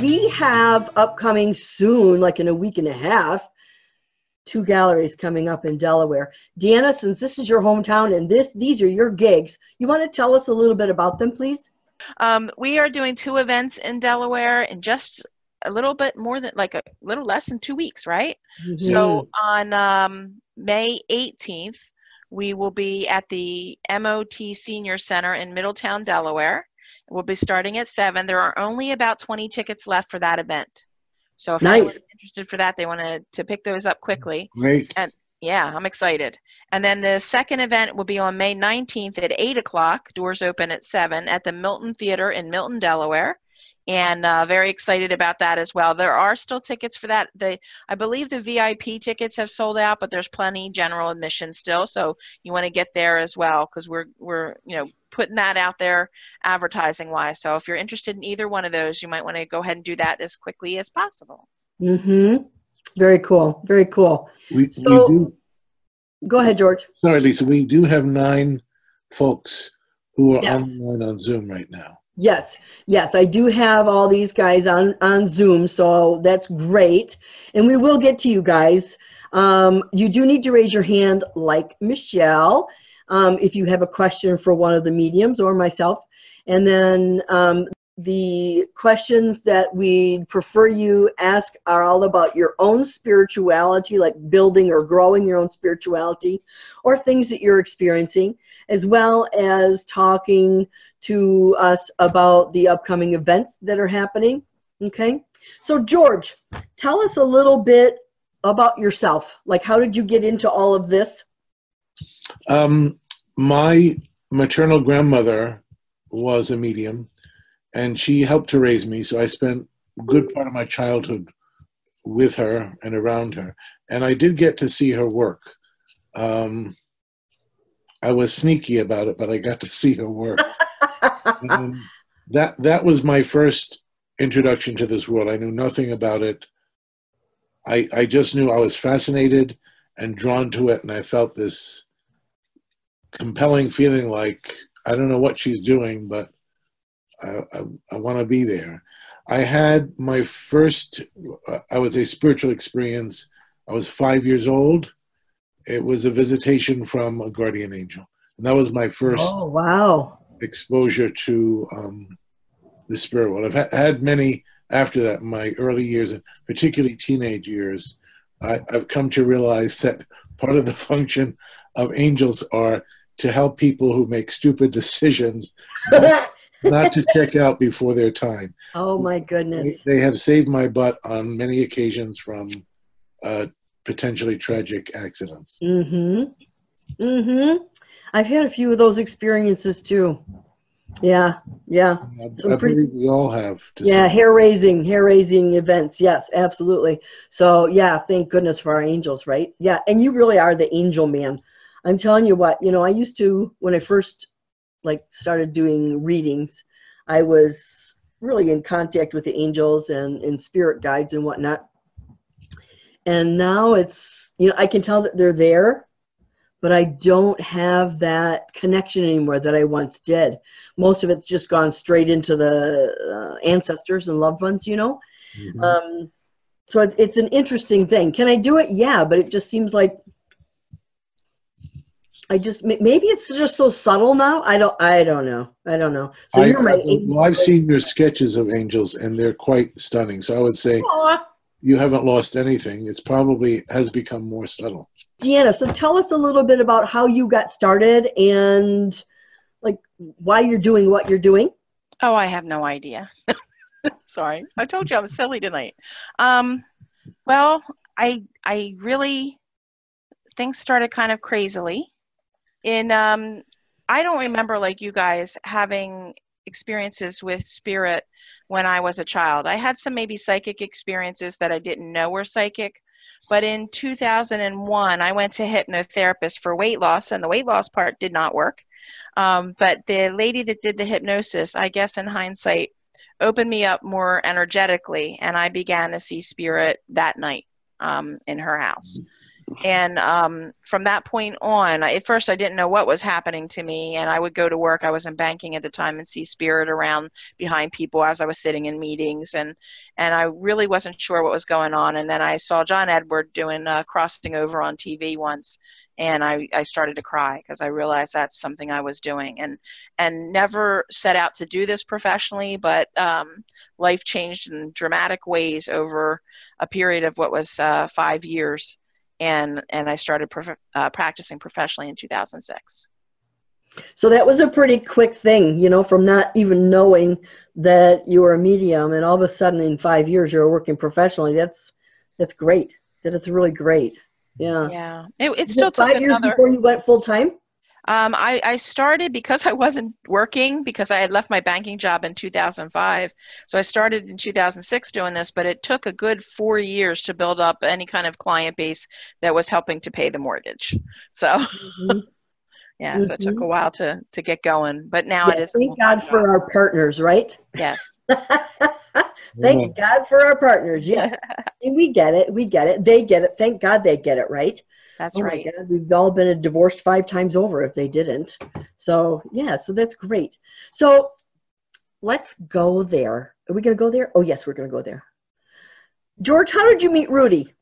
we have upcoming soon, like in a week and a half, two galleries coming up in Delaware. Deanna, since this is your hometown and this these are your gigs, you want to tell us a little bit about them, please? Um, we are doing two events in Delaware in just a little bit more than like a little less than two weeks, right? Mm-hmm. So on um, May 18th, we will be at the MOT Senior Center in Middletown, Delaware. We'll be starting at 7. There are only about 20 tickets left for that event. So if nice. anyone's interested for that, they want to, to pick those up quickly. Great. And yeah, I'm excited. And then the second event will be on May 19th at 8 o'clock. Doors open at 7 at the Milton Theater in Milton, Delaware and uh, very excited about that as well. There are still tickets for that. The I believe the VIP tickets have sold out, but there's plenty general admission still. So you want to get there as well because we're we're you know putting that out there advertising wise. So if you're interested in either one of those, you might want to go ahead and do that as quickly as possible. Mm-hmm. Very cool. Very cool. We, so, we do, go ahead, George. Sorry, Lisa. We do have nine folks who are yes. online on Zoom right now. Yes, yes, I do have all these guys on on Zoom, so that's great. And we will get to you guys. Um, you do need to raise your hand, like Michelle, um, if you have a question for one of the mediums or myself. And then um, the questions that we'd prefer you ask are all about your own spirituality, like building or growing your own spirituality, or things that you're experiencing, as well as talking to us about the upcoming events that are happening. Okay, so George, tell us a little bit about yourself. Like, how did you get into all of this? Um, my maternal grandmother was a medium and she helped to raise me. So I spent a good part of my childhood with her and around her. And I did get to see her work. Um, I was sneaky about it, but I got to see her work. that that was my first introduction to this world. I knew nothing about it. I I just knew I was fascinated and drawn to it, and I felt this compelling feeling like I don't know what she's doing, but I, I, I want to be there. I had my first, I would say, spiritual experience. I was five years old. It was a visitation from a guardian angel. And that was my first oh, wow. exposure to um, the spirit world. I've ha- had many after that in my early years, and particularly teenage years. I, I've come to realize that part of the function of angels are to help people who make stupid decisions not to check out before their time. Oh my goodness! They, they have saved my butt on many occasions from uh, potentially tragic accidents. Mm-hmm. Mm-hmm. I've had a few of those experiences too. Yeah, yeah. I, I pretty, we all have. yeah, hair raising, hair raising events. Yes, absolutely. So yeah, thank goodness for our angels, right? Yeah, and you really are the angel man. I'm telling you what, you know, I used to when I first like started doing readings, I was really in contact with the angels and, and spirit guides and whatnot. And now it's, you know, I can tell that they're there, but I don't have that connection anymore that I once did. Most of it's just gone straight into the uh, ancestors and loved ones, you know. Mm-hmm. Um, so it's, it's an interesting thing. Can I do it? Yeah, but it just seems like I just maybe it's just so subtle now. I don't. I don't know. I don't know. So I, you're right. Well, I've seen your sketches of angels, and they're quite stunning. So I would say Aww. you haven't lost anything. It's probably has become more subtle. Deanna, so tell us a little bit about how you got started and like why you're doing what you're doing. Oh, I have no idea. Sorry, I told you I was silly tonight. Um, well, I I really things started kind of crazily in um, I don't remember like you guys having experiences with spirit when I was a child. I had some maybe psychic experiences that I didn't know were psychic. But in 2001, I went to hypnotherapist for weight loss, and the weight loss part did not work. Um, but the lady that did the hypnosis, I guess in hindsight, opened me up more energetically, and I began to see spirit that night um, in her house. And um, from that point on, at first I didn't know what was happening to me, and I would go to work. I was in banking at the time and see spirit around behind people as I was sitting in meetings, and and I really wasn't sure what was going on. And then I saw John Edward doing uh, crossing over on TV once, and I, I started to cry because I realized that's something I was doing and and never set out to do this professionally, but um, life changed in dramatic ways over a period of what was uh, five years, and and I started prof- uh, practicing professionally in 2006. So that was a pretty quick thing, you know, from not even knowing that you were a medium, and all of a sudden in five years you're working professionally. That's that's great. That is really great. Yeah. Yeah. It, it still five years another, before you went full time. Um, I, I started because I wasn't working because I had left my banking job in 2005. So I started in 2006 doing this, but it took a good four years to build up any kind of client base that was helping to pay the mortgage. So, mm-hmm. yeah, mm-hmm. so it took a mm-hmm. while to to get going, but now yeah, it is. Thank God for our partners, right? Yeah. Thank God for our partners. Yeah, we get it. We get it. They get it. Thank God they get it right. That's oh right. God, we've all been divorced five times over if they didn't. So yeah, so that's great. So let's go there. Are we going to go there? Oh yes, we're going to go there. George, how did you meet Rudy?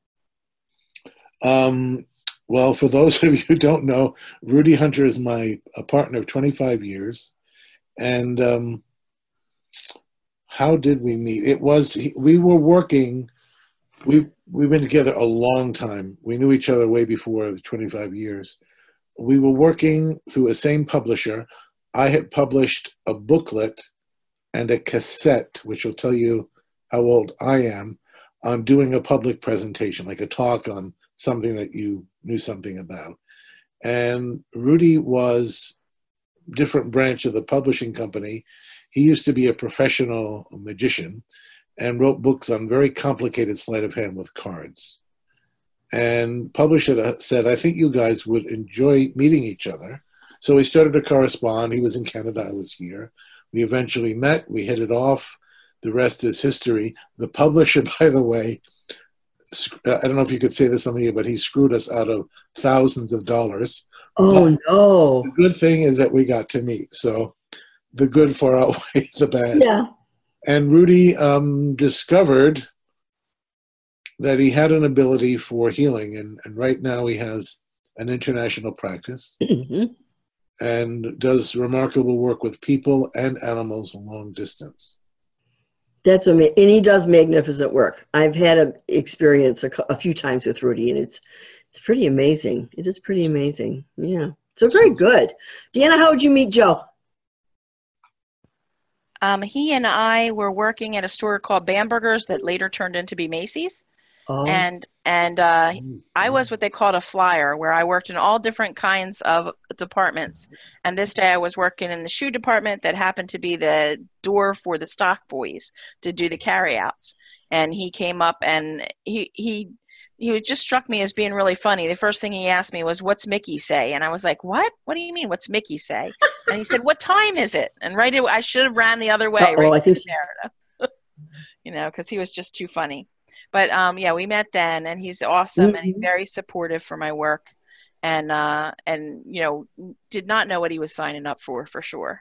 Um, well, for those of you who don't know, Rudy Hunter is my a partner of 25 years, and um, how did we meet? It was we were working. We we've been together a long time. We knew each other way before the 25 years. We were working through a same publisher. I had published a booklet and a cassette, which will tell you how old I am, on doing a public presentation, like a talk on something that you knew something about. And Rudy was different branch of the publishing company. He used to be a professional magician and wrote books on very complicated sleight of hand with cards. And publisher uh, said, I think you guys would enjoy meeting each other. So we started to correspond. He was in Canada, I was here. We eventually met, we hit it off. The rest is history. The publisher, by the way, uh, I don't know if you could say this on me, but he screwed us out of thousands of dollars. Oh but no! The good thing is that we got to meet, so the good far outweigh the bad. Yeah. And Rudy um, discovered that he had an ability for healing, and, and right now he has an international practice mm-hmm. and does remarkable work with people and animals long distance. That's amazing, and he does magnificent work. I've had an experience a, a few times with Rudy, and it's it's pretty amazing. It is pretty amazing. Yeah. So very good. Deanna, how would you meet Joe? Um, he and I were working at a store called Bamberger's that later turned into be Macy's. Oh. And and uh, I was what they called a flyer, where I worked in all different kinds of departments. And this day I was working in the shoe department that happened to be the door for the stock boys to do the carryouts. And he came up and he he he just struck me as being really funny. The first thing he asked me was, "What's Mickey say?" And I was like, "What? What do you mean? What's Mickey say?" and he said, "What time is it?" And right, away, I should have ran the other way. Right I think you know, because he was just too funny. But um, yeah, we met then, and he's awesome, mm-hmm. and he's mm-hmm. very supportive for my work, and uh, and you know, did not know what he was signing up for for sure.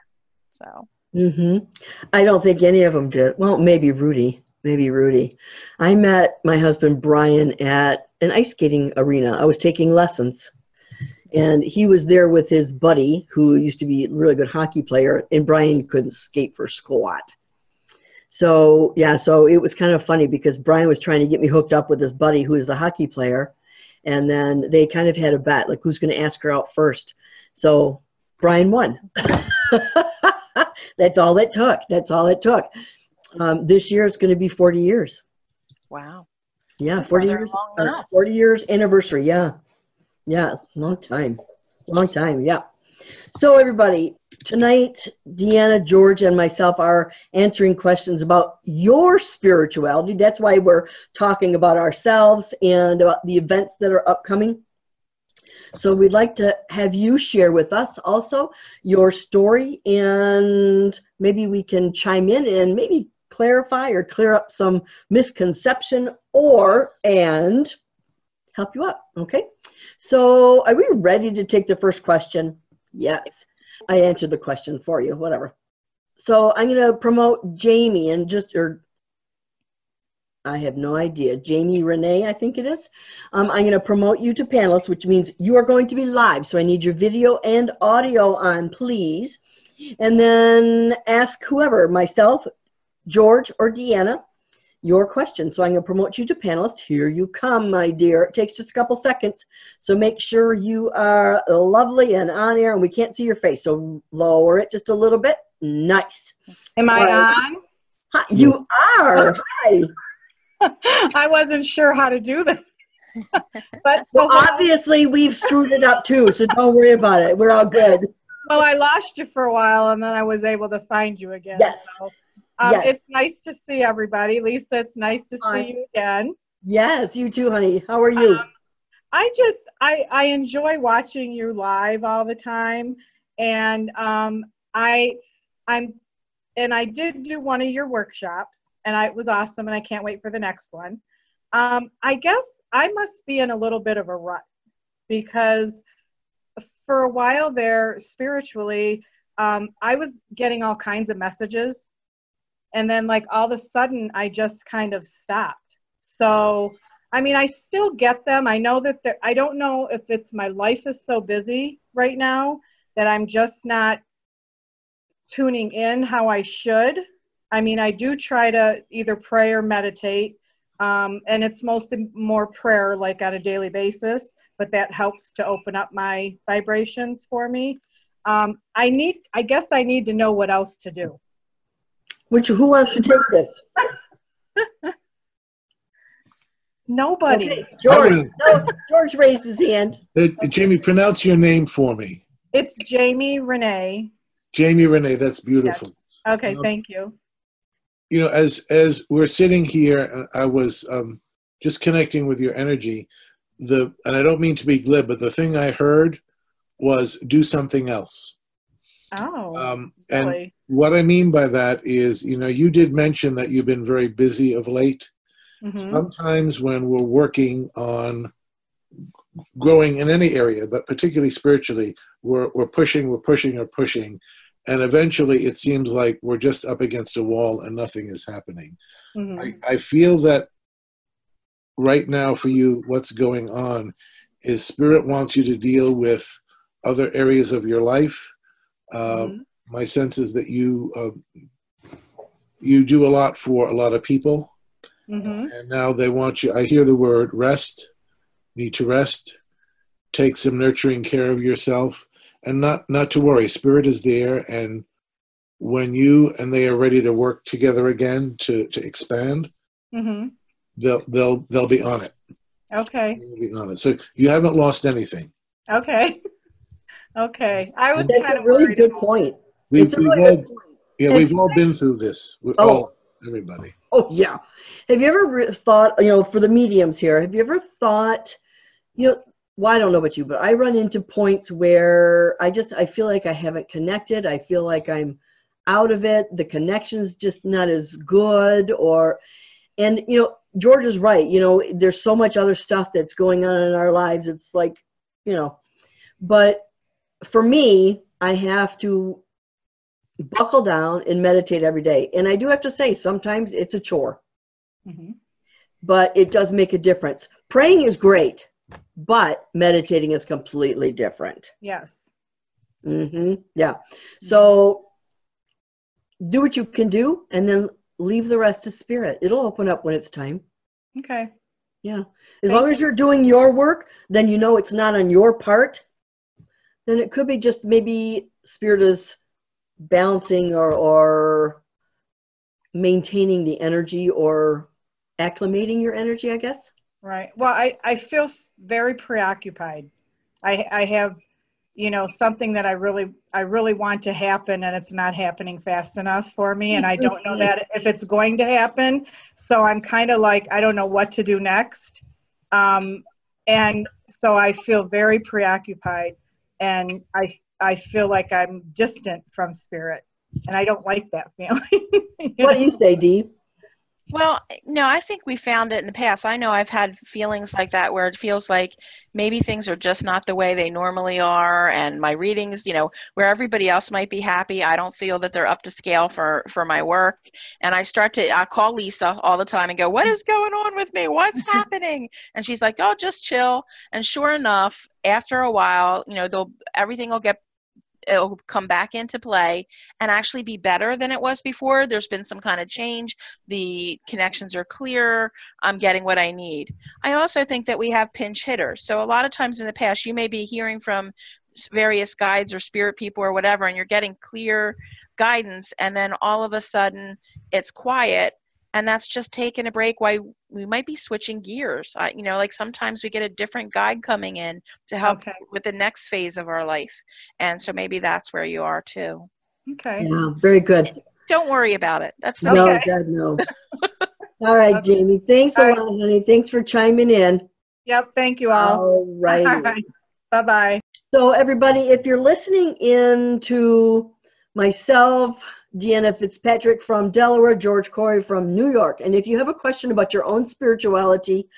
So. Mhm. I don't think any of them did. Well, maybe Rudy maybe Rudy. I met my husband Brian at an ice skating arena. I was taking lessons. And he was there with his buddy, who used to be a really good hockey player, and Brian couldn't skate for squat. So, yeah, so it was kind of funny because Brian was trying to get me hooked up with his buddy, who is the hockey player. And then they kind of had a bet, like who's going to ask her out first. So Brian won. That's all it took. That's all it took um, this year is going to be 40 years. Wow. Yeah, 40 years. Uh, 40 years anniversary. Yeah. Yeah, long time. Long time. Yeah. So, everybody, tonight, Deanna, George, and myself are answering questions about your spirituality. That's why we're talking about ourselves and about the events that are upcoming. So we'd like to have you share with us also your story, and maybe we can chime in and maybe clarify or clear up some misconception or and help you out. Okay. So are we ready to take the first question? Yes. I answered the question for you, whatever. So I'm going to promote Jamie and just, or I have no idea. Jamie Renee, I think it is. Um, I'm going to promote you to panelists, which means you are going to be live. So I need your video and audio on, please. And then ask whoever, myself, George, or Deanna, your question. So I'm going to promote you to panelist. Here you come, my dear. It takes just a couple seconds. So make sure you are lovely and on air and we can't see your face. So lower it just a little bit. Nice. Am I on? Hi, you are. Hi. I wasn't sure how to do that. but so well, obviously we've screwed it up too, so don't worry about it. We're all good. Well, I lost you for a while and then I was able to find you again. Yes. So, um, yes. It's nice to see everybody. Lisa, it's nice to Hi. see you again. Yes, you too, honey. How are you? Um, I just I I enjoy watching you live all the time, and um, I I'm and I did do one of your workshops, and I, it was awesome, and I can't wait for the next one. Um, I guess I must be in a little bit of a rut because for a while there, spiritually, um, I was getting all kinds of messages, and then like all of a sudden, I just kind of stopped. So, I mean, I still get them. I know that I don't know if it's my life is so busy right now that I'm just not tuning in how I should. I mean, I do try to either pray or meditate, um, and it's mostly more prayer, like on a daily basis. But that helps to open up my vibrations for me. Um, I need, I guess, I need to know what else to do. Which who wants to take this? Nobody. Okay. George. no, George raised his hand. Uh, Jamie, pronounce your name for me. It's Jamie Renee. Jamie Renee, that's beautiful. Yes. Okay, um, thank you. You know, as as we're sitting here, I was um, just connecting with your energy. The and I don't mean to be glib, but the thing I heard was do something else. Oh, um, and what I mean by that is, you know, you did mention that you've been very busy of late. Mm-hmm. Sometimes when we're working on growing in any area, but particularly spiritually, we're, we're pushing, we're pushing, or pushing. And eventually it seems like we're just up against a wall and nothing is happening. Mm-hmm. I, I feel that right now for you, what's going on is Spirit wants you to deal with other areas of your life. Uh, mm-hmm. My sense is that you uh, you do a lot for a lot of people, mm-hmm. and now they want you. I hear the word rest. Need to rest. Take some nurturing care of yourself and not not to worry spirit is there and when you and they are ready to work together again to to expand mm-hmm. they'll they'll they'll be on it okay they'll be on it so you haven't lost anything okay okay i was that's kind a really good point we've, we've all, point. yeah we've all been through this we oh. all everybody oh yeah have you ever thought you know for the mediums here have you ever thought you know well, I don't know about you, but I run into points where I just I feel like I haven't connected. I feel like I'm out of it. The connection's just not as good or and you know, George is right. You know, there's so much other stuff that's going on in our lives. It's like, you know, but for me, I have to buckle down and meditate every day. And I do have to say, sometimes it's a chore, mm-hmm. but it does make a difference. Praying is great but meditating is completely different. Yes. Mm-hmm. Yeah. So do what you can do and then leave the rest to spirit. It'll open up when it's time. Okay. Yeah. As Thank long as you're doing your work, then you know it's not on your part. Then it could be just maybe spirit is balancing or, or maintaining the energy or acclimating your energy, I guess. Right. Well, I, I feel very preoccupied. I, I have, you know, something that I really, I really want to happen and it's not happening fast enough for me. And I don't know that if it's going to happen. So I'm kind of like, I don't know what to do next. Um, and so I feel very preoccupied, and I I feel like I'm distant from spirit, and I don't like that feeling. What know? do you say, Dee? Well, no, I think we found it in the past. I know I've had feelings like that where it feels like maybe things are just not the way they normally are, and my readings, you know, where everybody else might be happy, I don't feel that they're up to scale for for my work, and I start to I call Lisa all the time and go, "What is going on with me? What's happening?" And she's like, "Oh, just chill." And sure enough, after a while, you know, they'll everything will get it'll come back into play and actually be better than it was before. There's been some kind of change. The connections are clear. I'm getting what I need. I also think that we have pinch hitters. So a lot of times in the past, you may be hearing from various guides or spirit people or whatever, and you're getting clear guidance, and then all of a sudden it's quiet. And that's just taking a break. Why we might be switching gears. I, you know, like sometimes we get a different guide coming in to help Okay. with the next phase of our life. And so maybe that's where you are too. Okay. Yeah, very good. Don't worry about it. That's the No, Okay. God, no. All right, Okay. Jamie. Thanks a All right. lot, honey. Thanks for chiming in. Yep. Thank you all. All right. All right. Bye bye. So, everybody, if you're listening in to myself, Deanna Fitzpatrick from Delaware, George Koury from New York, and if you have a question about your own spirituality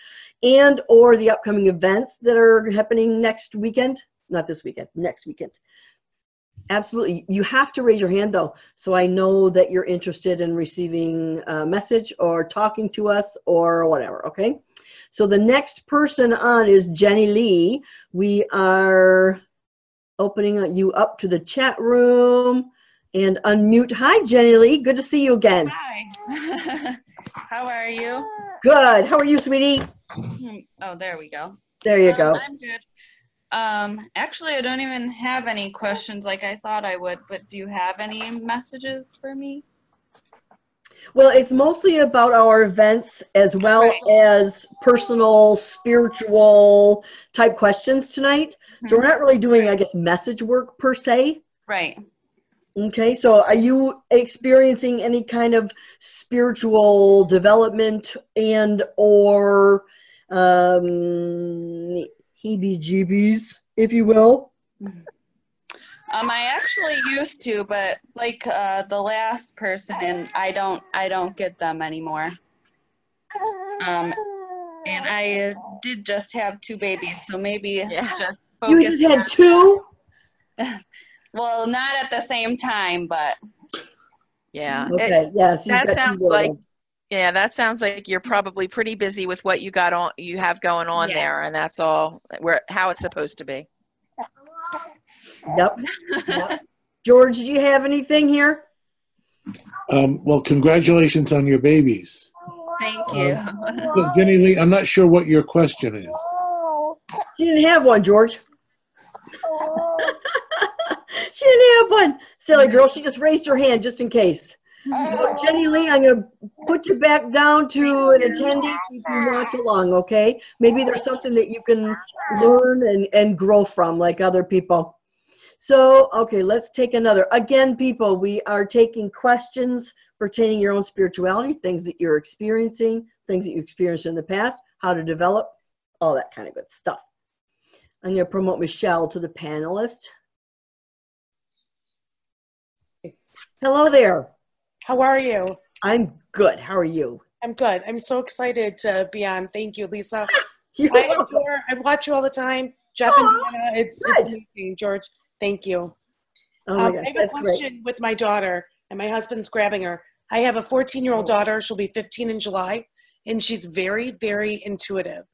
and or the upcoming events that are happening next weekend, not this weekend, next weekend, absolutely, you have to raise your hand though, so I know that you're interested in receiving a message or talking to us or whatever. Okay. So the next person on is Jenny Lee. We are opening you up to the chat room and unmute. Hi, Jenny Lee. Good to see you again. Hi. How are you? Good. How are you, sweetie? Hmm, Oh, there we go. There you Um, go. I'm good. Um, actually, I don't even have any questions like I thought I would, but do you have any messages for me? Well, it's mostly about our events as well Right. as personal, spiritual type questions tonight. So we're not really doing, I guess, message work per se. Right. Okay, so are you experiencing any kind of spiritual development and or um, heebie-jeebies, if you will? Um, I actually used to, but like uh, the last person, and I don't, I don't get them anymore. Um, and I did just have two babies, so maybe Yeah. just You just had two? well, not at the same time, but Yeah. It- Okay, yes. you've that sounds like yeah, that sounds like you're probably pretty busy with what you got on you have going on Yeah. there and that's all where how it's supposed to be. Yep. yep. George, do you have anything here? Um, well, congratulations on your babies. thank you. But Jenny Lee, I'm not sure what your question is. You didn't have one, George. she didn't have one. Silly girl, she just raised her hand just in case. So, Jenny Lee, I'm going to put you back down to an attendee if you watch along, okay? Maybe there's something that you can learn and, and grow from like other people. So, okay, let's take another. Again, people, we are taking questions pertaining your own spirituality, things that you're experiencing, things that you experienced in the past, how to develop, all that kind of good stuff. I'm going to promote Michelle to the panelist. Hello there. How are you? I'm good. How are you? I'm good. I'm so excited to be on. Thank you, Lisa. You're I welcome. adore, I watch you all the time. Jeff and Hannah, it's, it's amazing. George, thank you. Oh Um, I have a that's great. question with my daughter, and my husband's grabbing her. I have a 14 year old daughter. She'll be 15 in July, and she's very, very intuitive.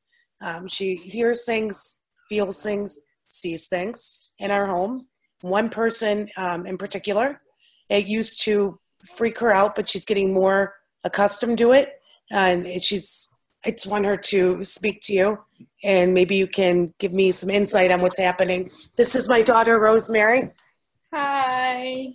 Um, she hears things, feels things, sees things in our home. One person um, in particular, it used to freak her out, but she's getting more accustomed to it. And she's, I just want her to speak to you, and maybe you can give me some insight on what's happening. This is my daughter, Rosemary. Hi.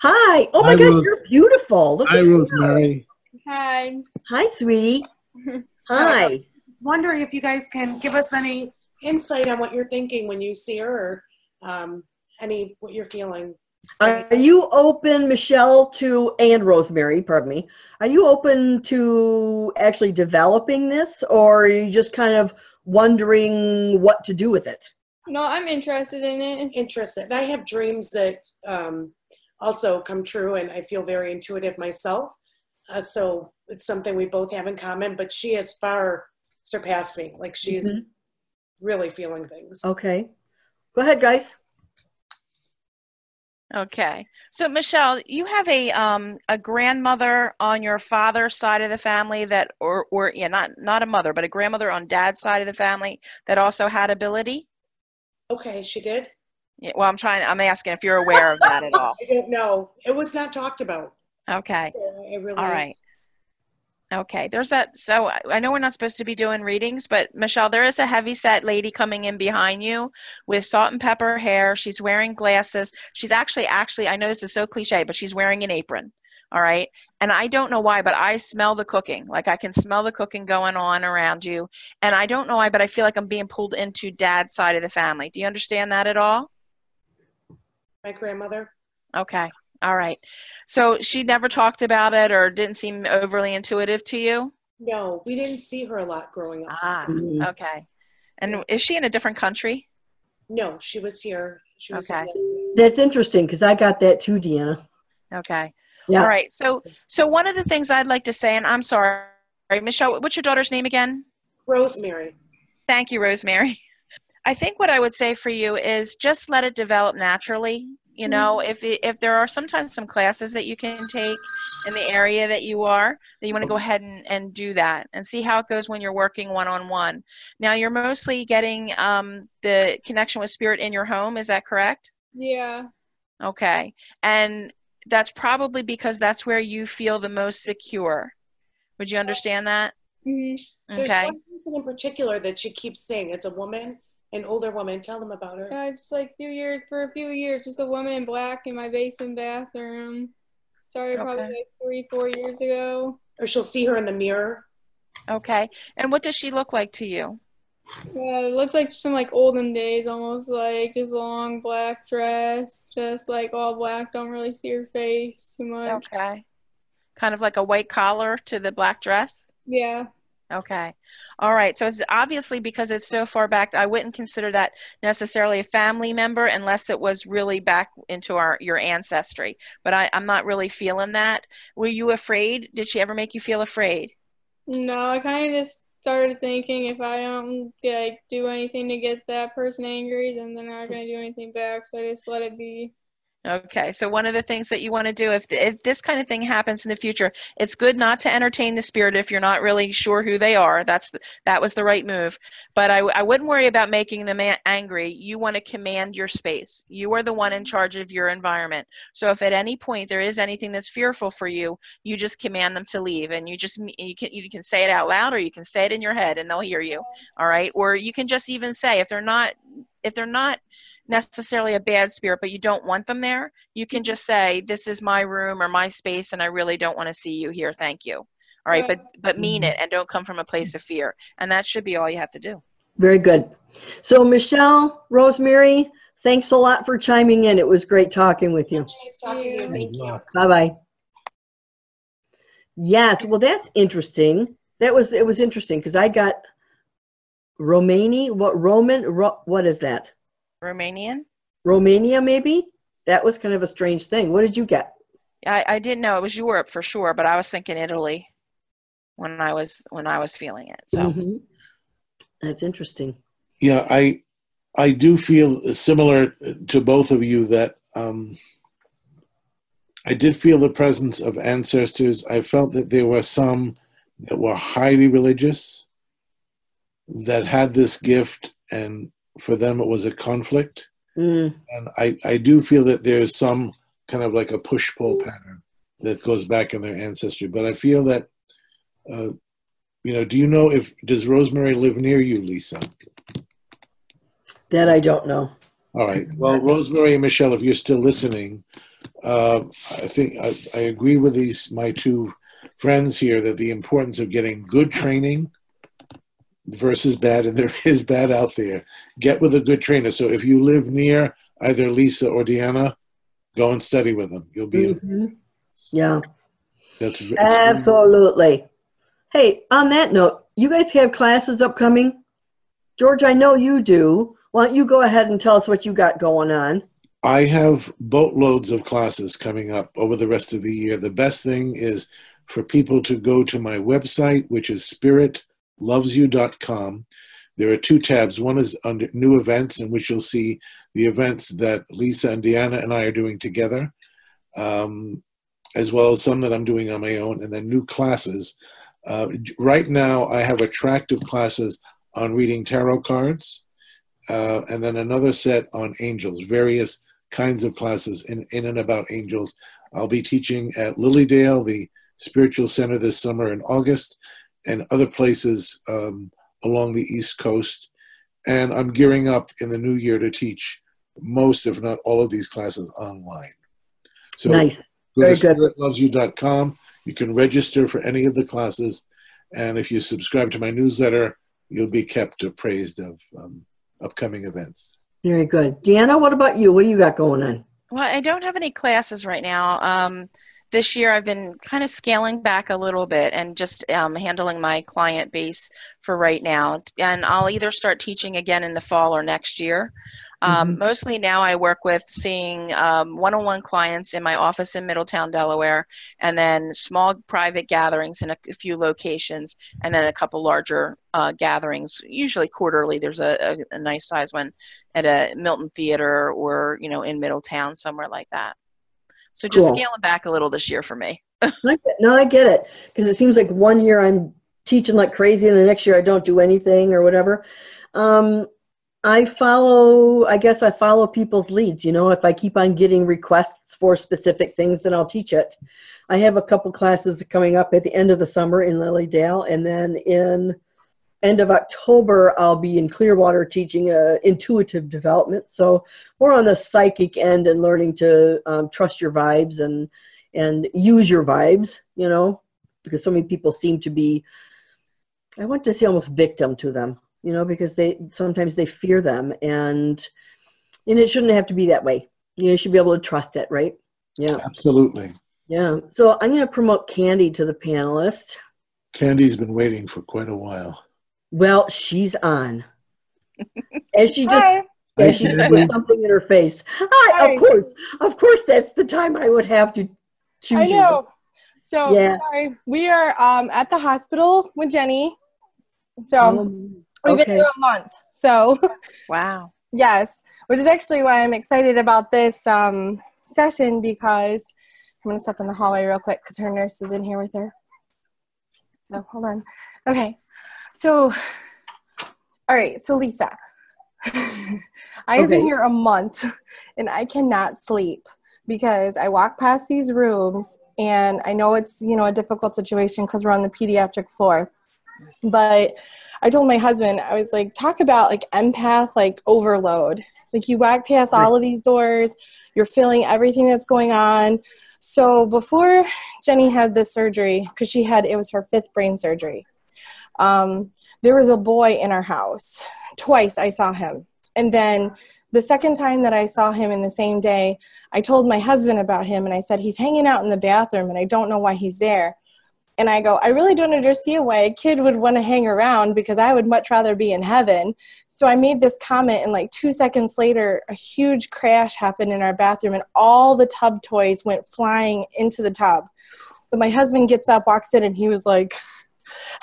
Hi. Oh my Hi, gosh, Rose. you're beautiful. Look Hi, at you. Rosemary. Hi. Hi, sweetie. So, Hi. wondering if you guys can give us any insight on what you're thinking when you see her, or um, any what you're feeling. Are you open, Michelle, to and Rosemary? Pardon me. Are you open to actually developing this, or are you just kind of wondering what to do with it. No, I'm interested in it. Interested. I have dreams that um, also come true, and I feel very intuitive myself. Uh, so it's something we both have in common. But she has far surpassed me. Like she's Mhm. really feeling things. Okay. Go ahead, guys. Okay. So Michelle, you have a um a grandmother on your father's side of the family that or or yeah, not not a mother, but a grandmother on dad's side of the family that also had ability? Okay, she did. Yeah, well, I'm trying I'm asking if you're aware of that at all. I don't know. It was not talked about. Okay. So really. All right. Okay, there's that. So I know we're not supposed to be doing readings, but Michelle, there is a heavy set lady coming in behind you with salt and pepper hair. She's wearing glasses. She's actually, actually, I know this is so cliche, but she's wearing an apron. All right. And I don't know why, but I smell the cooking. Like I can smell the cooking going on around you. And I don't know why, but I feel like I'm being pulled into dad's side of the family. Do you understand that at all? My grandmother. Okay. All right. So she never talked about it or didn't seem overly intuitive to you? No, we didn't see her a lot growing up. Ah, Mhm. okay. And is she in a different country? No, she was here. She was. Okay. the- That's interesting because I got that too, Deanna. Okay. Yeah. All right. So, so one of the things I'd like to say, and I'm sorry, Michelle, what's your daughter's name again? Rosemary. Thank you, Rosemary. I think what I would say for you is just let it develop naturally. You know, if if there are sometimes some classes that you can take in the area that you are, that you want to go ahead and, and do that and see how it goes when you're working one on one. Now, you're mostly getting um, the connection with spirit in your home. Is that correct? Yeah. Okay. And that's probably because that's where you feel the most secure. Would you understand that? hmm There's Okay. one person in particular that she keeps saying. It's a woman, an older woman. Tell them about her. I just like few years for a few years, just a woman in black in my basement bathroom. Started probably like three, four years ago. Or she'll see her in the mirror. Okay. And what does she look like to you? Yeah, it looks like some like olden days, almost like just long black dress, just like all black. Don't really see her face too much. Okay. Kind of like a white collar to the black dress? Yeah. Okay. All right. So it's obviously because it's so far back, I wouldn't consider that necessarily a family member unless it was really back into our your ancestry. But I, I'm not really feeling that. Were you afraid? Did she ever make you feel afraid? No, I kind of just started thinking if I don't like do anything to get that person angry, then they're not gonna do anything back. So I just let it be. Okay, so one of the things that you want to do if if this kind of thing happens in the future, it's good not to entertain the spirit if you're not really sure who they are. That's the, that was the right move. But I, I wouldn't worry about making them a- angry. You want to command your space. You are the one in charge of your environment. So if at any point there is anything that's fearful for you, you just command them to leave, and you just you can you can say it out loud or you can say it in your head, and they'll hear you. Mm-hmm. All right, or you can just even say if they're not if they're not necessarily a bad spirit, but you don't want them there, you can just say, "This is my room or my space, and I really don't want to see you here. Thank you." All right, but but mean mm-hmm. it and don't come from a place of fear, and that should be all you have to do. Very good. So, Michelle, Rosemary, thanks a lot for chiming in. It was great talking with you. Nice talking to you. Thank you. Bye bye. Yes, well, that's interesting. That was it was interesting because I got Romani. What Roman? Ro, what is that? Romanian? Romania, maybe. That was kind of a strange thing. What did you get? I, I didn't know it was Europe for sure, but I was thinking Italy when I was when I was feeling it. So Mhm. That's interesting. Yeah, I I do feel similar to both of you that um, I did feel the presence of ancestors. I felt that there were some that were highly religious that had this gift, and for them it was a conflict. Mm, And I, I do feel that there's some kind of like a push pull pattern that goes back in their ancestry. But I feel that, uh, you know, do you know if, does Rosemary live near you, Lisa? that I don't know. All right. Well, Rosemary and Michelle, if you're still listening, uh, I think I, I agree with these my two friends here that the importance of getting good training versus bad, and there is bad out there. Get with a good trainer. So if you live near either Lisa or Deanna, go and study with them. You'll be Mhm. Yeah, that's absolutely. Hey, on that note, you guys have classes upcoming? George, I know you do. Why don't you go ahead and tell us what you got going on? I have boatloads of classes coming up over the rest of the year. The best thing is for people to go to my website, which is spiritlovesyou.com. There are two tabs. One is under new events, in which you'll see the events that Lisa and Deanna and I are doing together, um, as well as some that I'm doing on my own, and then new classes. Uh, right now, I have attractive classes on reading tarot cards, uh, and then another set on angels, various kinds of classes in, in and about angels. I'll be teaching at Lilydale, the spiritual center this summer in August, and other places um, along the East Coast. And I'm gearing up in the new year to teach most, if not all, of these classes online. So nice. go Very to good. spiritlovesyou.com. You can register for any of the classes. And if you subscribe to my newsletter, you'll be kept appraised of um, upcoming events. Very good. Deanna, what about you? What do you got going on? Well, I don't have any classes right now. Um, this year, I've been kind of scaling back a little bit and just um, handling my client base for right now. And I'll either start teaching again in the fall or next year. Um, Mhm. Mostly now, I work with seeing um, one-on-one clients in my office in Middletown, Delaware, and then small private gatherings in a, a few locations, and then a couple larger uh, gatherings. Usually quarterly. There's a, a, a nice size one at a Milton Theater or you know in Middletown, somewhere like that. So just Cool. scaling back a little this year for me. No, I get it. Because it seems like one year I'm teaching like crazy and the next year I don't do anything or whatever. Um, I follow, I guess I follow people's leads. You know, if I keep on getting requests for specific things, then I'll teach it. I have a couple classes coming up at the end of the summer in Lilydale, and then in end of October, I'll be in Clearwater teaching uh, intuitive development. So more on the psychic end and learning to um, trust your vibes and and use your vibes. You know, because so many people seem to be, I want to say almost victim to them. You know, because they sometimes they fear them, and and it shouldn't have to be that way. You know, you should be able to trust it, right? Yeah, Absolutely. yeah. So I'm going to promote Candy to the panelists. Candy's been waiting for quite a while. Well, she's on. And she just Hi. Yeah, she just Candy. put something in her face. Hi, Hi. of course, of course, that's the time I would have to choose I you. know. So Yeah. sorry. We are um, at the hospital with Jenny. So Um, we've okay. been here a month. So Wow. yes, which is actually why I'm excited about this um, session because I'm gonna step in the hallway real quick because her nurse is in here with her. So hold on. Okay. So all right. So Lisa, I've been here a month and I cannot sleep because I walk past these rooms and I know it's, you know, a difficult situation because we're on the pediatric floor. But I told my husband, I was like, talk about like empath, like overload. Like you walk past all of these doors, you're feeling everything that's going on. So before Jenny had this surgery, because she had, it was her fifth brain surgery, um, there was a boy in our house. Twice I saw him. And then the second time that I saw him in the same day, I told my husband about him and I said, he's hanging out in the bathroom and I don't know why he's there. And I go, I really don't understand why a kid would want to hang around because I would much rather be in heaven. So I made this comment, and like two seconds later, a huge crash happened in our bathroom, and all the tub toys went flying into the tub. So my husband gets up, walks in, and he was like,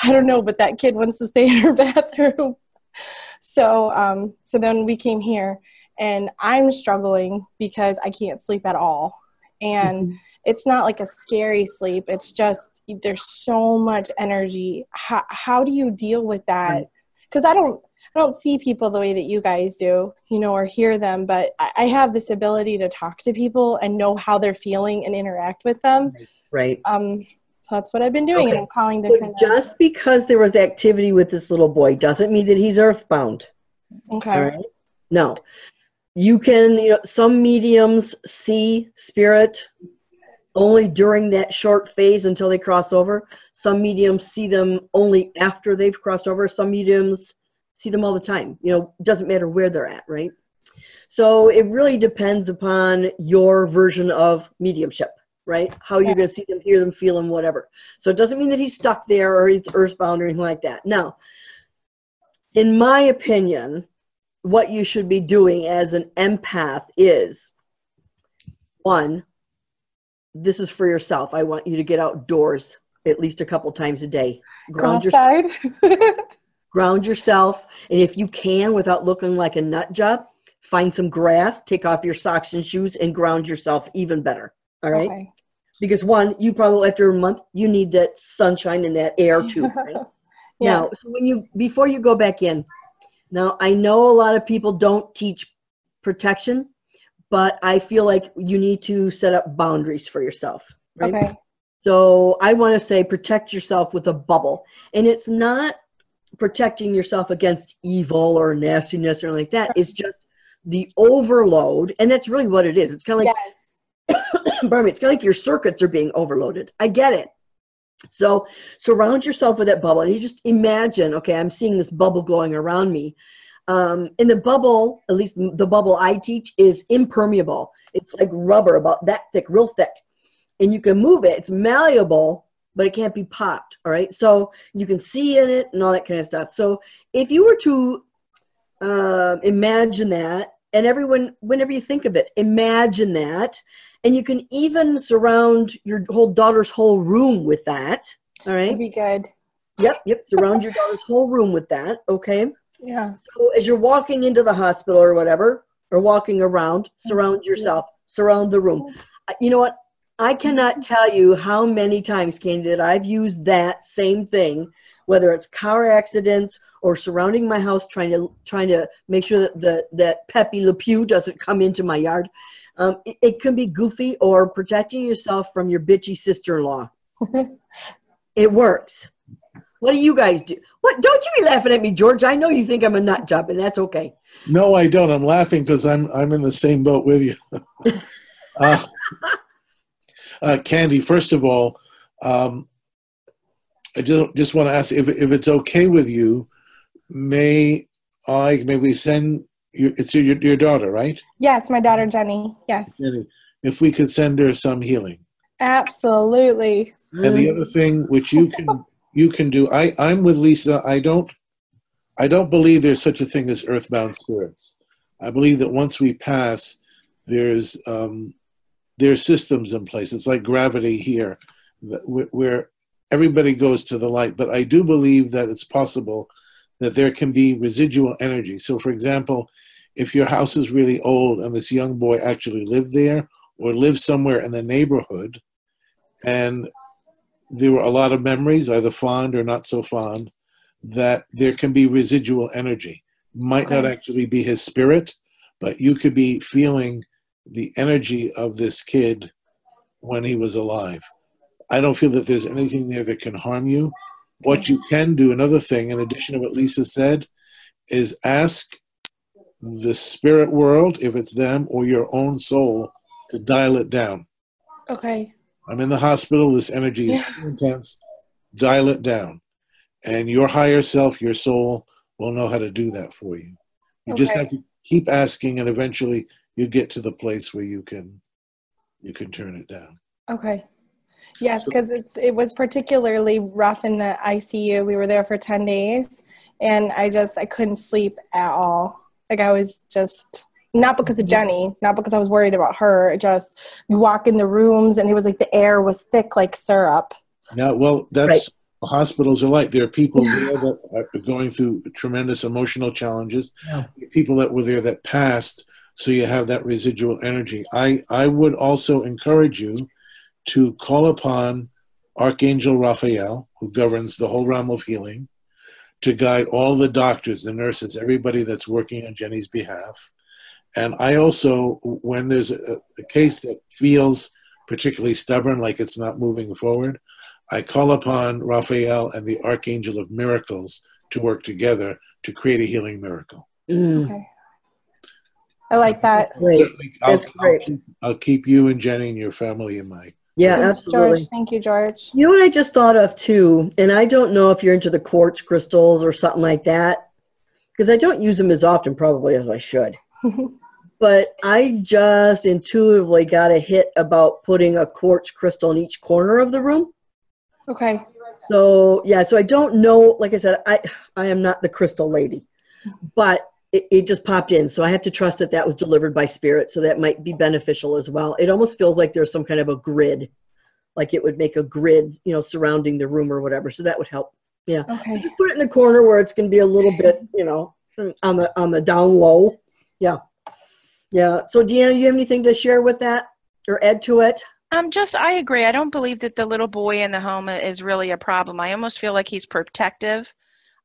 I don't know, but that kid wants to stay in her bathroom. So, um, so then we came here, and I'm struggling because I can't sleep at all. And it's not like a scary sleep. It's just there's so much energy. How, how do you deal with that? Because i don't i don't see people the way that you guys do you know or hear them but I, I have this ability to talk to people and know how they're feeling and interact with them. Right. um so that's what i've been doing Okay. and i'm calling to So just because there was activity with this little boy doesn't mean that he's earthbound. okay All right. No. You can, you know, some mediums see spirit only during that short phase until they cross over. Some mediums see them only after they've crossed over. Some mediums see them all the time. You know, it doesn't matter where they're at, right? So it really depends upon your version of mediumship, right? How you're going to see them, hear them, feel them, whatever. So it doesn't mean that he's stuck there or he's earthbound or anything like that. Now, in my opinion, what you should be doing as an empath is one, this is for yourself. I want you to get outdoors at least a couple times a day. Ground yourself, ground yourself, and if you can, without looking like a nut job, find some grass, take off your socks and shoes, and ground yourself even better. All right. Okay. Because one, you probably after a month, you need that sunshine and that air too. Right? Yeah. Now, so when you before you go back in, now I know a lot of people don't teach protection, but I feel like you need to set up boundaries for yourself. Right? Okay. So I want to say protect yourself with a bubble, and it's not protecting yourself against evil or nastiness or anything like that. It's just the overload, and that's really what it is. It's kind of like yes. pardon me, it's kind of like your circuits are being overloaded. I get it. So surround yourself with that bubble. And you just imagine, okay, I'm seeing this bubble going around me. Um, and the bubble, at least the bubble I teach, is impermeable. It's like rubber, about that thick, real thick. And you can move it. It's malleable, but it can't be popped. All right. So you can see in it and all that kind of stuff. So if you were to uh, imagine that, and everyone, whenever you think of it, imagine that and you can even surround your whole daughter's whole room with that. All right? That'd be good. yep yep. Surround your daughter's whole room with that. Okay? Yeah. so as you're walking into the hospital or whatever or walking around surround yourself. Surround the room. Uh, you know what? I cannot tell you how many times candy that i've used that same thing whether it's car accidents or surrounding my house trying to trying to make sure that the that pepe le pew doesn't come into my yard. Um, it, it can be goofy or protecting yourself from your bitchy sister-in-law. It works. What do you guys do? What don't you be laughing at me george. I know you think i'm a nut job and that's okay. No, I don't. I'm laughing because I'm I'm in the same boat with you. uh, uh, Candy, first of all, um, I just just want to ask if if it's okay with you, may I may we send your it's your your daughter, right? Yes, my daughter Jenny. Yes. Jenny, if we could send her some healing. Absolutely. And the other thing which you can you can do, I I'm with Lisa. I don't I don't believe there's such a thing as earthbound spirits. I believe that once we pass, there's um, there's systems in place. It's like gravity here, where everybody goes to the light. But I do believe that it's possible that there can be residual energy. So, for example, if your house is really old and this young boy actually lived there or lived somewhere in the neighborhood, and there were a lot of memories, either fond or not so fond, that there can be residual energy. Might not actually be his spirit, but you could be feeling the energy of this kid when he was alive. I don't feel that there's anything there that can harm you. What you can do, another thing, in addition to what Lisa said, is ask the spirit world, if it's them or your own soul, to dial it down. Okay. I'm in the hospital. This energy is Yeah. too intense. Dial it down. And your higher self, your soul, will know how to do that for you. You just have to keep asking, and eventually you get to the place where you can you can turn it down. Okay. Yes, So- because it's it was particularly rough in the ICU. We were there for ten days, and I just I couldn't sleep at all. Like I was just not because of mm-hmm. Jenny, not because I was worried about her. Just you walk in the rooms, and it was like the air was thick like syrup. Yeah, well, that's Right. hospitals are like. There are people there that are going through tremendous emotional challenges. Yeah. People that were there that passed, so you have that residual energy. I I would also encourage you to call upon Archangel Raphael, who governs the whole realm of healing, to guide all the doctors, the nurses, everybody that's working on Jenny's behalf. And I also, when there's a, a case that feels particularly stubborn, like it's not moving forward, I call upon Raphael and the Archangel of Miracles to work together to create a healing miracle. Mm, Okay. I like that. great. I'll, That's I'll great. keep, I'll keep you and Jenny and your family in mind. Yeah, Thanks, absolutely. George. Thank you, George. You know what I just thought of too, and I don't know if you're into the quartz crystals or something like that, because I don't use them as often probably as I should. But I just intuitively got a hit about putting a quartz crystal in each corner of the room. okay. So yeah, so I don't know. Like I said, I I am not the crystal lady, mm-hmm. but it, it just popped in. So I have to trust that that was delivered by spirit. So that might be beneficial as well. It almost feels like there's some kind of a grid, like it would make a grid, you know, surrounding the room or whatever. So that would help. Yeah. Okay. Just put it in the corner where it's going to be a little bit, you know, on the on the down low. Yeah. Yeah. So Deanna, do you have anything to share with that or add to it? Um, just I agree. I don't believe that the little boy in the home is really a problem. I almost feel like he's protective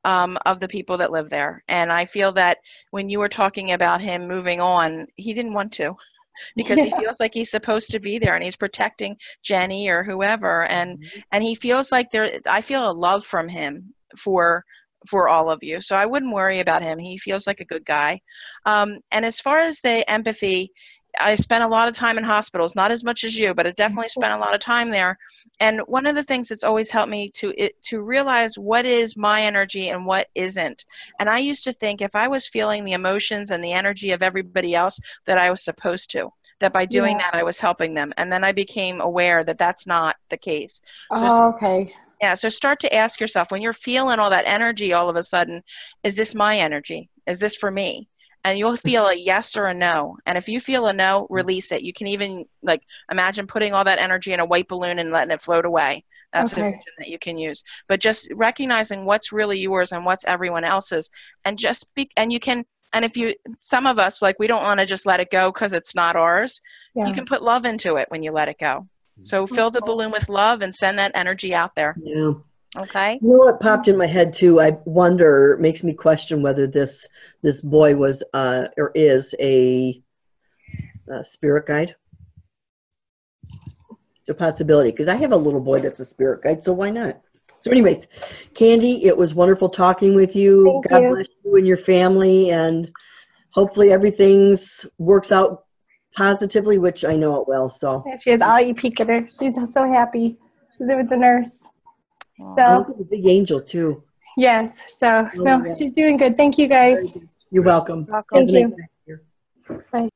um, of the people that live there, and I feel that when you were talking about him moving on, he didn't want to because he feels like he's supposed to be there and he's protecting Jenny or whoever, and and he feels like there. I feel a love from him for for all of you, so I wouldn't worry about him. He feels like a good guy. Um, and as far as the empathy, I spent a lot of time in hospitals, not as much as you, but I mm-hmm. definitely spent a lot of time there. And one of the things that's always helped me to it, to realize what is my energy and what isn't. And I used to think if I was feeling the emotions and the energy of everybody else, that I was supposed to. That by doing Yeah. that, I was helping them. And then I became aware that that's not the case. So Oh, okay. yeah, so start to ask yourself when you're feeling all that energy all of a sudden, is this my energy? Is this for me? And you'll feel a yes or a no. And if you feel a no, mm-hmm. release it. You can even like imagine putting all that energy in a white balloon and letting it float away. That's a Okay. vision that you can use. But just recognizing what's really yours and what's everyone else's, and just be. And you can. And if you, some of us like we don't want to just let it go because it's not ours. Yeah. You can put love into it when you let it go. So fill the balloon with love and send that energy out there. Yeah. Okay. You know what popped in my head too? I wonder, makes me question whether this this boy was uh, or is a, a spirit guide. It's a possibility because I have a little boy that's a spirit guide, so why not? So, anyways, Candy, it was wonderful talking with you. Thank God you. bless you and your family, and hopefully everything's works out positively, which I know it will. So, Yeah, She has. I'll let you peek at her. She's so happy. She's there with the nurse. Oh, So he's a big angel too. yes. So Oh, no, yeah. she's doing good. Thank you guys. You're welcome. Thank you. Bye.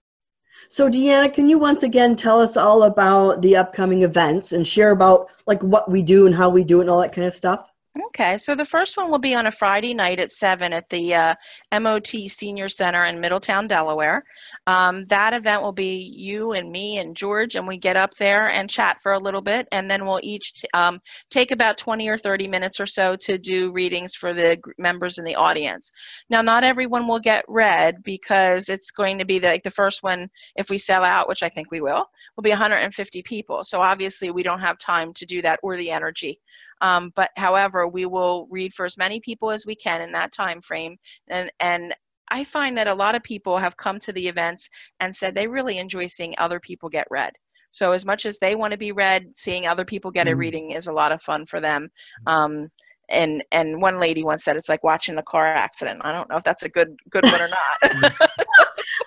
So Deanna, can you once again tell us all about the upcoming events and share about like what we do and how we do it and all that kind of stuff? Okay, so the first one will be on a Friday night at 7 at the uh, MOT Senior Center in Middletown, Delaware. Um, that event will be you and me and George, and we get up there and chat for a little bit, and then we'll each um, take about 20 or 30 minutes or so to do readings for the gr- members in the audience. Now, not everyone will get read because it's going to be the, like the first one, if we sell out, which I think we will, will be 150 people. So obviously, we don't have time to do that or the energy. Um, but however, we will read for as many people as we can in that time frame. And and I find that a lot of people have come to the events and said they really enjoy seeing other people get read. So as much as they want to be read, seeing other people get a Mhm. reading is a lot of fun for them. Um, and and one lady once said it's like watching a car accident. I don't know if that's a good good one or not.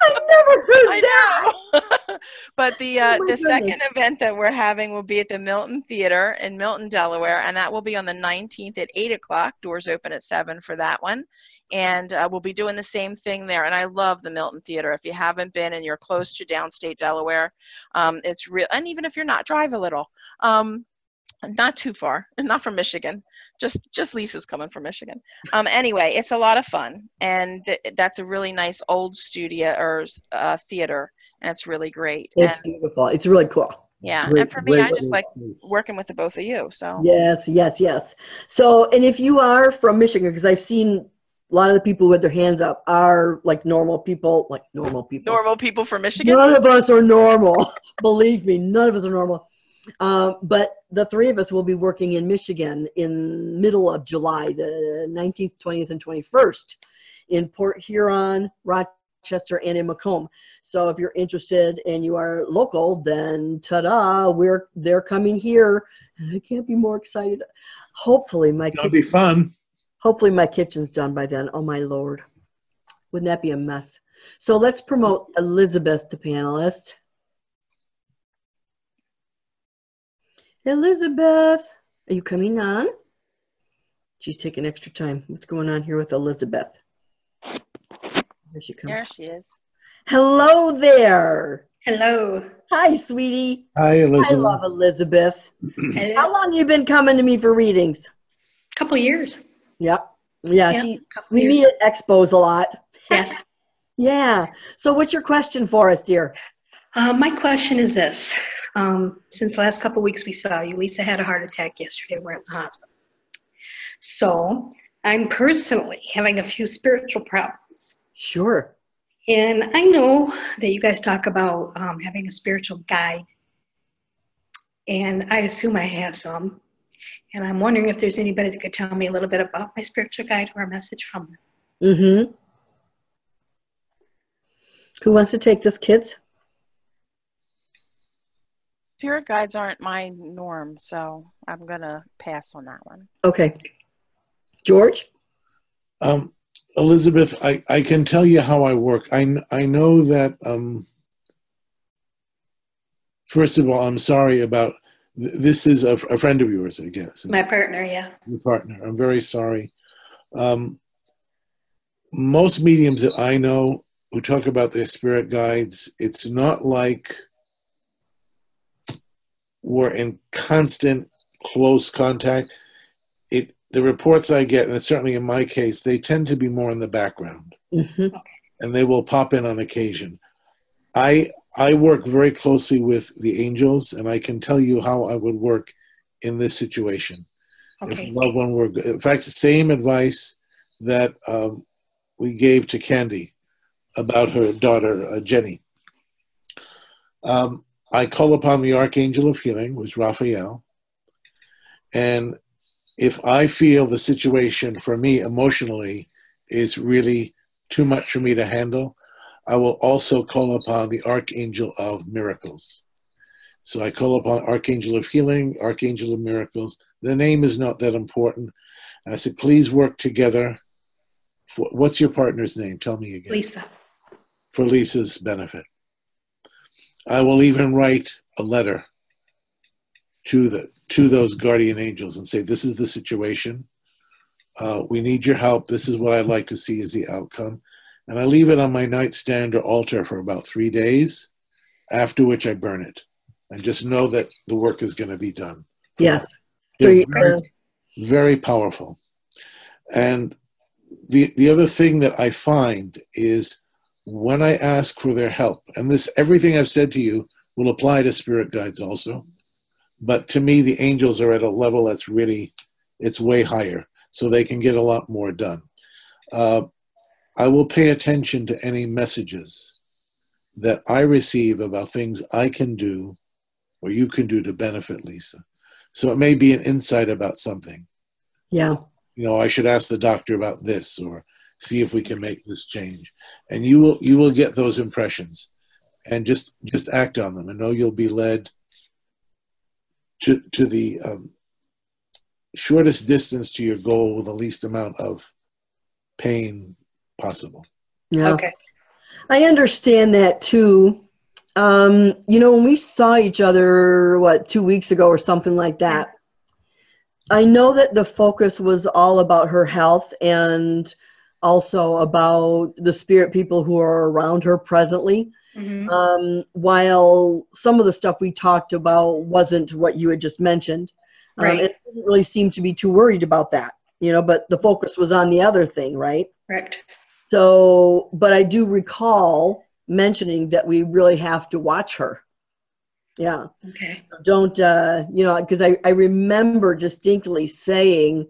I've never heard I that. but the uh, Oh the second event that we're having will be at the Milton Theater in Milton, Delaware, and that will be on the 19th at 8 o'clock. Doors open at 7 for that one. And uh, we'll be doing the same thing there. And I love the Milton Theater. If you haven't been and you're close to downstate Delaware, um, it's real. And even if you're not, drive a little. Um, not too far, not from Michigan. Just just Lisa's coming from Michigan. Um, anyway, it's a lot of fun, and th- that's a really nice old studio or uh, theater, and it's really great. It's and beautiful. It's really cool. yeah, Great- and for me, great I just little like working with the both of you. So Yes, yes, yes. So, and if you are from Michigan, because I've seen a lot of the people with their hands up are like normal people, like normal people. normal people from Michigan. None of us are normal. Believe me, none of us are normal. Um, but the three of us will be working in Michigan in middle of July, the 19th, 20th, and 21st in Port Huron, Rochester, and in Macomb. So if you're interested and you are local, then ta-da, we're they're coming here, and I can't be more excited. Hopefully my It'll be fun. hopefully my kitchen's done by then. Oh my lord, wouldn't that be a mess? So let's promote Elizabeth, the panelist. Elizabeth, are you coming on? She's taking extra time. What's going on here with Elizabeth? Here she comes. There she is. Hello there. Hello. Hi, sweetie. Hi, Elizabeth. I love Elizabeth. How long you been coming to me for readings? A Couple years. Yep. Yeah, Yeah, she, we years. meet at expos a lot. Yes. Yeah. So what's your question for us, dear? Uh, my question is this. Um, since the last couple weeks we saw you, Lisa had a heart attack yesterday. We're at the hospital. So I'm personally having a few spiritual problems. Sure. And I know that you guys talk about um, having a spiritual guide. And I assume I have some. And I'm wondering if there's anybody that could tell me a little bit about my spiritual guide or a message from them. Mm-hmm. Who wants to take this, kids? Spirit guides aren't my norm, so I'm gonna pass on that one. Okay. George? Um, Elizabeth, I, I can tell you how I work. I, I know that, um, first of all, I'm sorry about, th- this is a, a friend of yours, I guess, My partner, yeah. your partner. I'm very sorry. Um, most mediums that I know who talk about their spirit guides, it's not like we're in constant close contact. It the reports I get, and certainly in my case, they tend to be more in the background, Mm-hmm. and they will pop in on occasion. I I work very closely with the angels, and I can tell you how I would work in this situation. Okay. If loved one were, in fact, the same advice that um, we gave to Candy about her daughter uh, Jenny. Um, I call upon the Archangel of Healing, who's Raphael, and if I feel the situation for me emotionally is really too much for me to handle, I will also call upon the Archangel of Miracles. So I call upon Archangel of Healing, Archangel of Miracles. The name is not that important. I said, please work together. For, what's your partner's name? Tell me again. Lisa. For Lisa's benefit. I will even write a letter to the to those guardian angels and say, "This is the situation. Uh, we need your help. This is what I'd like to see as the outcome." And I leave it on my nightstand or altar for about three days, after which I burn it, and just know that the work is going to be done. Yes. So very, very powerful. And the the other thing that I find is when I ask for their help, and this everything I've said to you will apply to spirit guides also, but to me the angels are at a level that's really it's way higher, so they can get a lot more done. Uh, I will pay attention to any messages that I receive about things I can do or you can do to benefit Lisa. So it may be an insight about something. yeah. You know, I should ask the doctor about this or see if we can make this change. And you will you will get those impressions and just just act on them and know you'll be led to to the um, shortest distance to your goal with the least amount of pain possible. Yeah. Okay. I understand that too. Um, you know, when we saw each other, what, two weeks ago or something like that, I know that the focus was all about her health and also about the spirit people who are around her presently. Mhm. Um, while some of the stuff we talked about wasn't what you had just mentioned, um, Right. it didn't really seem to be too worried about that, you know, but the focus was on the other thing, right? Correct. So, but I do recall mentioning that we really have to watch her. Yeah. Okay. Don't, uh, you know, because I, I remember distinctly saying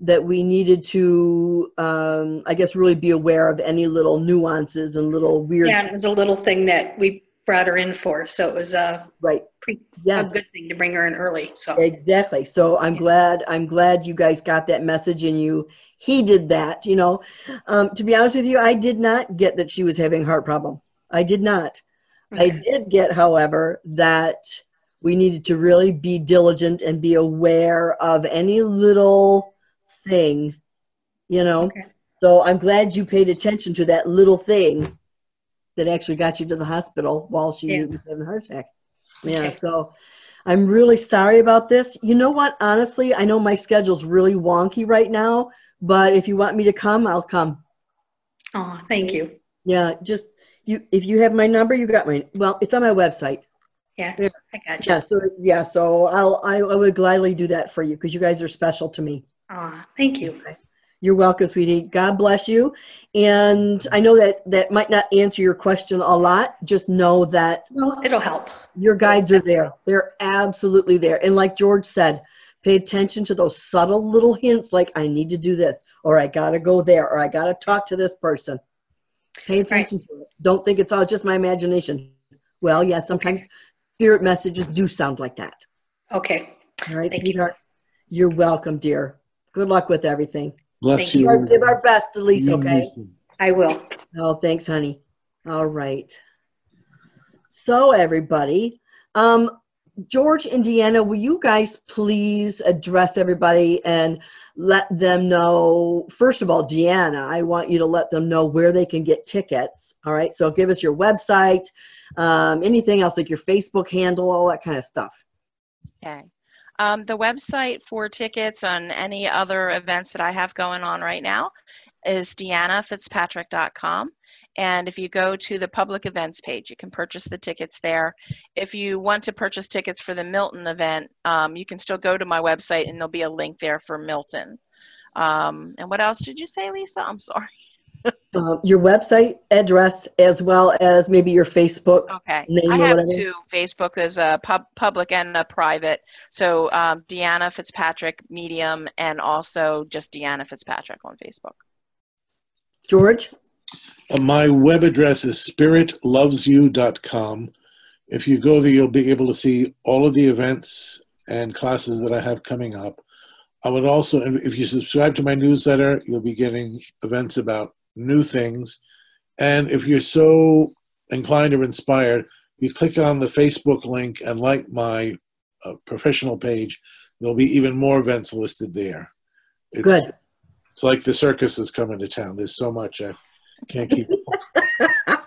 that we needed to, um, I guess, really be aware of any little nuances and little weird. Yeah, it was a little thing that we brought her in for, so it was a, Right. pre- a good thing to bring her in early, so. Exactly. So I'm glad I'm glad you guys got that message and you heeded that. You know, um, to be honest with you, I did not get that she was having heart problem. I did not. I did get, however, that we needed to really be diligent and be aware of any little thing, you know. Okay. So I'm glad you paid attention to that little thing that actually got you to the hospital while she Yeah. was having a heart attack. Yeah, Okay. so I'm really sorry about this. You know what? Honestly, I know my schedule's really wonky right now, but if you want me to come, I'll come. Oh, thank you. Yeah, just you. If you have my number, you got my. Well, it's on my website. Yeah, Yeah. I got you. Yeah, so yeah, so I'll I, I would gladly do that for you because you guys are special to me. Aw, thank you. You're welcome, sweetie. God bless you. And I know that that might not answer your question a lot. Just know that Well, it'll help. your guides are there. They're absolutely there. And like George said, pay attention to those subtle little hints like I need to do this, or I got to go there, or I got to talk to this person. Pay attention to it. Don't think it's all just my imagination. Well, yeah, sometimes spirit messages do sound like that. Okay. All right, Thank you. sweetheart. You're welcome, dear. Good luck with everything. Bless Thank you. Give our, give our best, Elise, okay? I will. Oh, thanks, honey. All right. So, everybody, um, George and Deanna, will you guys please address everybody and let them know? First of all, Deanna, I want you to let them know where they can get tickets. All right. So, give us your website, um, anything else like your Facebook handle, all that kind of stuff. Okay. Um, the website for tickets on any other events that I have going on right now is deannafitzpatrick.com. And if you go to the public events page, you can purchase the tickets there. If you want to purchase tickets for the Milton event, um, you can still go to my website and there'll be a link there for Milton. Um, and what else did you say, Lisa? I'm sorry. Um, your website address, as well as maybe your Facebook Okay. name I or have whatever. two. Facebook is a pub, public and a private. So um, Deanna Fitzpatrick Medium and also just Deanna Fitzpatrick on Facebook. George? Uh, my web address is spiritlovesyou.com. If you go there, you'll be able to see all of the events and classes that I have coming up. I would also, if you subscribe to my newsletter, you'll be getting events about new things. And if you're so inclined or inspired, you click on the Facebook link and like my uh, professional page, there'll be even more events listed there. It's, Good. It's like the circus is coming to town. There's so much I can't keep.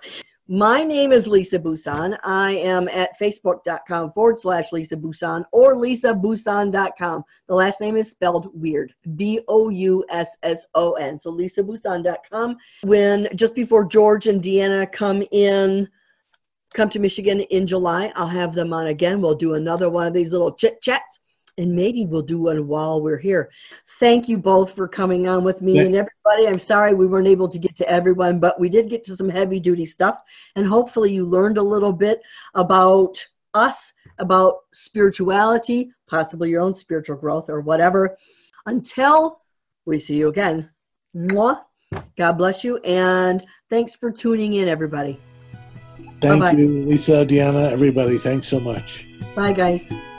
My name is Lisa Bousson. I am at facebook.com forward slash Lisa Bousson or lisabousson.com. The last name is spelled weird B O U S S O N. So lisabousson.com. When just before George and Deanna come in, come to Michigan in July, I'll have them on again. We'll do another one of these little chit chats and maybe we'll do one while we're here. Thank you both for coming on with me Yeah. and everybody. I'm sorry we weren't able to get to everyone, but we did get to some heavy duty stuff. And hopefully you learned a little bit about us, about spirituality, possibly your own spiritual growth or whatever. Until we see you again, mwah, God bless you. And thanks for tuning in, everybody. Thank Bye-bye. you, Lisa, Deanna, everybody. Thanks so much. Bye, guys.